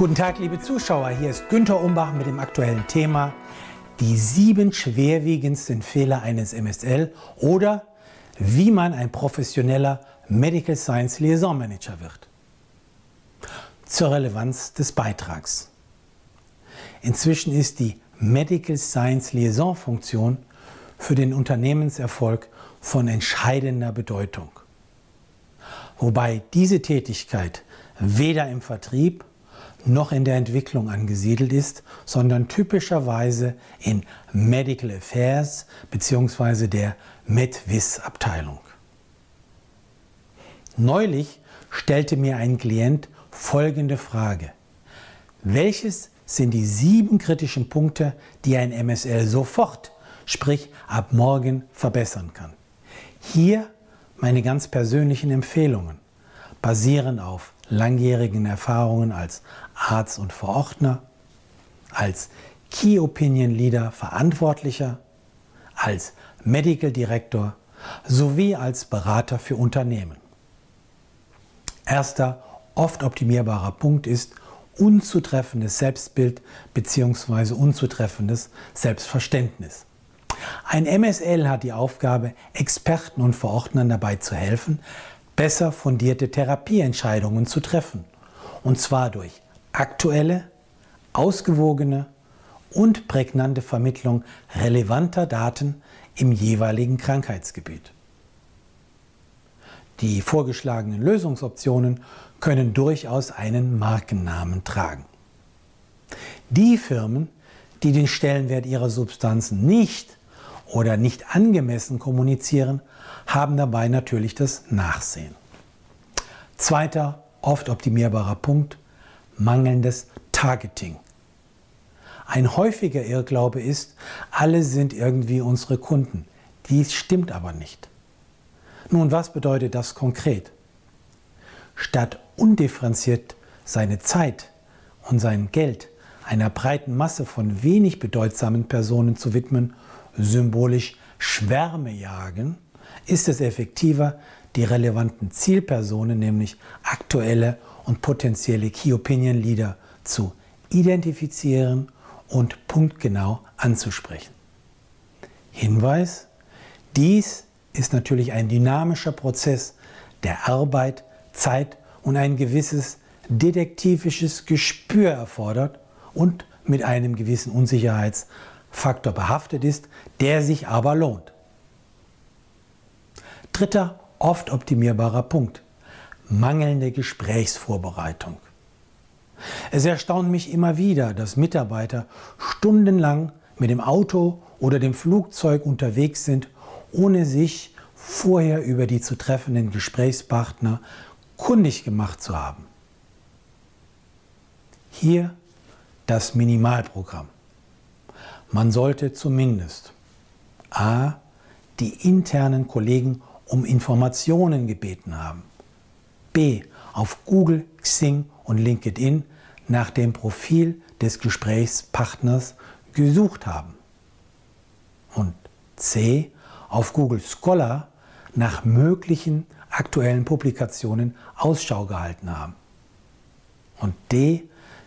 Guten Tag, liebe Zuschauer. Hier ist Günter Umbach mit dem aktuellen Thema die sieben schwerwiegendsten Fehler eines MSL oder wie man ein professioneller Medical Science Liaison Manager wird. Zur Relevanz des Beitrags. Inzwischen ist die Medical Science Liaison Funktion für den Unternehmenserfolg von entscheidender Bedeutung. Wobei diese Tätigkeit weder im Vertrieb noch in der Entwicklung angesiedelt ist, sondern typischerweise in Medical Affairs bzw. der MedVis-Abteilung. Neulich stellte mir ein Klient folgende Frage. Welches sind die sieben kritischen Punkte, die ein MSL sofort, sprich ab morgen, verbessern kann? Hier meine ganz persönlichen Empfehlungen, basieren auf langjährigen Erfahrungen als Arzt und Verordner, als Key Opinion Leader Verantwortlicher, als Medical Director sowie als Berater für Unternehmen. Erster oft optimierbarer Punkt ist unzutreffendes Selbstbild bzw. unzutreffendes Selbstverständnis. Ein MSL hat die Aufgabe, Experten und Verordnern dabei zu helfen, besser fundierte Therapieentscheidungen zu treffen. Und zwar durch aktuelle, ausgewogene und prägnante Vermittlung relevanter Daten im jeweiligen Krankheitsgebiet. Die vorgeschlagenen Lösungsoptionen können durchaus einen Markennamen tragen. Die Firmen, die den Stellenwert ihrer Substanzen nicht oder nicht angemessen kommunizieren, haben dabei natürlich das Nachsehen. Zweiter, oft optimierbarer Punkt, mangelndes Targeting. Ein häufiger Irrglaube ist, alle sind irgendwie unsere Kunden. Dies stimmt aber nicht. Nun, was bedeutet das konkret? Statt undifferenziert seine Zeit und sein Geld einer breiten Masse von wenig bedeutsamen Personen zu widmen, symbolisch Schwärme jagen, ist es effektiver, die relevanten Zielpersonen, nämlich aktuelle und potenzielle Key Opinion Leader, zu identifizieren und punktgenau anzusprechen. Hinweis, dies ist natürlich ein dynamischer Prozess, der Arbeit, Zeit und ein gewisses detektivisches Gespür erfordert und mit einem gewissen Unsicherheitsfaktor behaftet ist, der sich aber lohnt. Dritter, oft optimierbarer Punkt. Mangelnde Gesprächsvorbereitung. Es erstaunt mich immer wieder, dass Mitarbeiter stundenlang mit dem Auto oder dem Flugzeug unterwegs sind, ohne sich vorher über die zu treffenden Gesprächspartner kundig gemacht zu haben. Hier das Minimalprogramm. Man sollte zumindest a. die internen Kollegen um Informationen gebeten haben. B. Auf Google, Xing und LinkedIn nach dem Profil des Gesprächspartners gesucht haben. Und C. Auf Google Scholar nach möglichen aktuellen Publikationen Ausschau gehalten haben. Und D.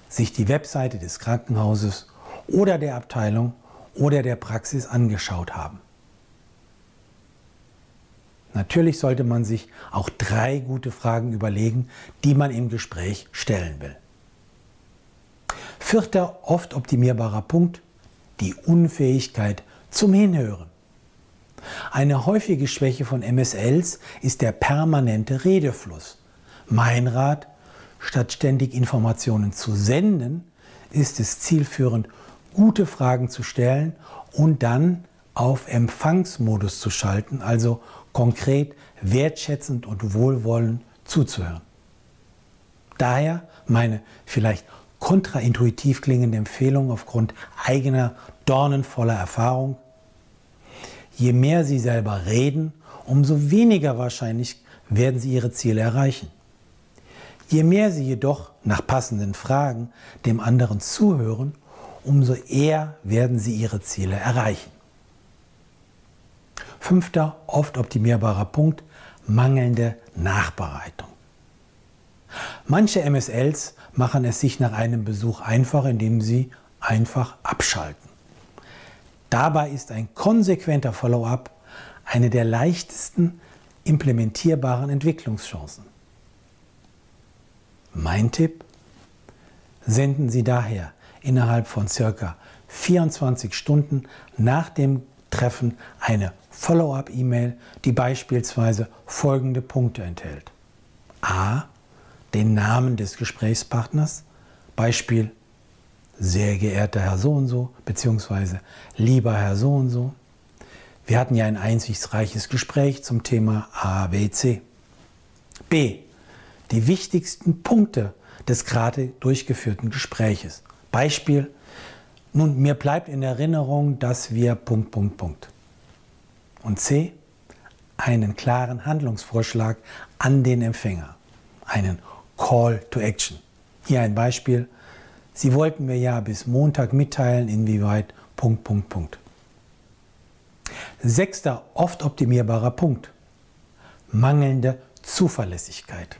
sich die Webseite des Krankenhauses oder der Abteilung oder der Praxis angeschaut haben. Natürlich sollte man sich auch drei gute Fragen überlegen, die man im Gespräch stellen will. Vierter oft optimierbarer Punkt, die Unfähigkeit zum Hinhören. Eine häufige Schwäche von MSLs ist der permanente Redefluss. Mein Rat, statt ständig Informationen zu senden, ist es zielführend, gute Fragen zu stellen und dann auf Empfangsmodus zu schalten, also konkret, wertschätzend und wohlwollend zuzuhören. Daher meine vielleicht kontraintuitiv klingende Empfehlung aufgrund eigener dornenvoller Erfahrung. Je mehr Sie selber reden, umso weniger wahrscheinlich werden Sie Ihre Ziele erreichen. Je mehr Sie jedoch nach passenden Fragen dem anderen zuhören, umso eher werden Sie Ihre Ziele erreichen. Fünfter, oft optimierbarer Punkt, mangelnde Nachbereitung. Manche MSLs machen es sich nach einem Besuch einfach, indem sie einfach abschalten. Dabei ist ein konsequenter Follow-up eine der leichtesten implementierbaren Entwicklungschancen. Mein Tipp? Senden Sie daher innerhalb von circa 24 Stunden nach dem Treffen eine Follow-up-E-Mail, die beispielsweise folgende Punkte enthält. A. Den Namen des Gesprächspartners, Beispiel sehr geehrter Herr so und so, beziehungsweise lieber Herr so und so. Wir hatten ja ein einsichtsreiches Gespräch zum Thema ABC. B. Die wichtigsten Punkte des gerade durchgeführten Gespräches. Beispiel, nun, mir bleibt in Erinnerung, dass wir Punkt, Punkt, Punkt. Und C, einen klaren Handlungsvorschlag an den Empfänger, einen Call to Action. Hier ein Beispiel. Sie wollten mir ja bis Montag mitteilen, inwieweit Punkt, Punkt, Punkt. Sechster oft optimierbarer Punkt. Mangelnde Zuverlässigkeit.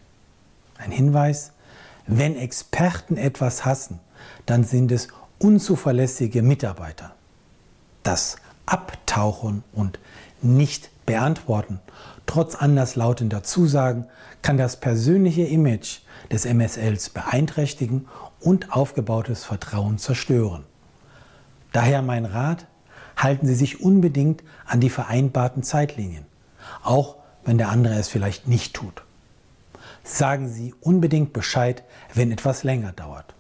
Ein Hinweis, wenn Experten etwas hassen, dann sind es unzuverlässige Mitarbeiter. Das Abtauchen und nicht beantworten, trotz anderslautender Zusagen, kann das persönliche Image des MSLs beeinträchtigen und aufgebautes Vertrauen zerstören. Daher mein Rat, halten Sie sich unbedingt an die vereinbarten Zeitlinien, auch wenn der andere es vielleicht nicht tut. Sagen Sie unbedingt Bescheid, wenn etwas länger dauert.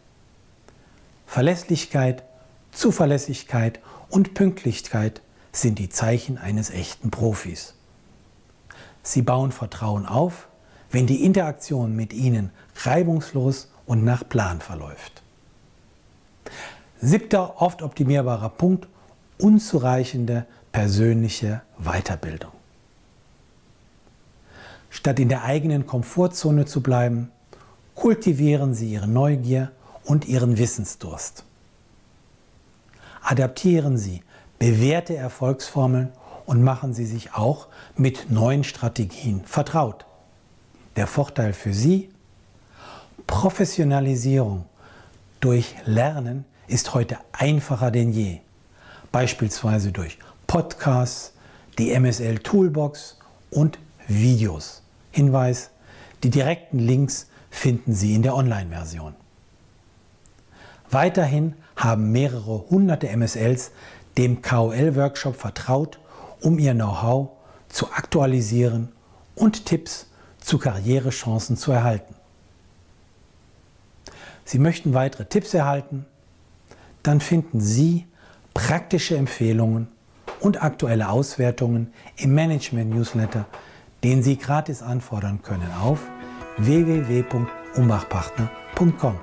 Verlässlichkeit, Zuverlässigkeit und Pünktlichkeit sind die Zeichen eines echten Profis. Sie bauen Vertrauen auf, wenn die Interaktion mit ihnen reibungslos und nach Plan verläuft. Siebter oft optimierbarer Punkt, unzureichende persönliche Weiterbildung. Statt in der eigenen Komfortzone zu bleiben, kultivieren Sie Ihre Neugier und Ihren Wissensdurst. Adaptieren Sie bewährte Erfolgsformeln und machen Sie sich auch mit neuen Strategien vertraut. Der Vorteil für Sie? Professionalisierung durch Lernen ist heute einfacher denn je. Beispielsweise durch Podcasts, die MSL Toolbox und Videos. Hinweis, die direkten Links finden Sie in der Online-Version. Weiterhin haben mehrere hunderte MSLs dem KOL-Workshop vertraut, um ihr Know-how zu aktualisieren und Tipps zu Karrierechancen zu erhalten. Sie möchten weitere Tipps erhalten? Dann finden Sie praktische Empfehlungen und aktuelle Auswertungen im Management-Newsletter, den Sie gratis anfordern können auf www.umbachpartner.com.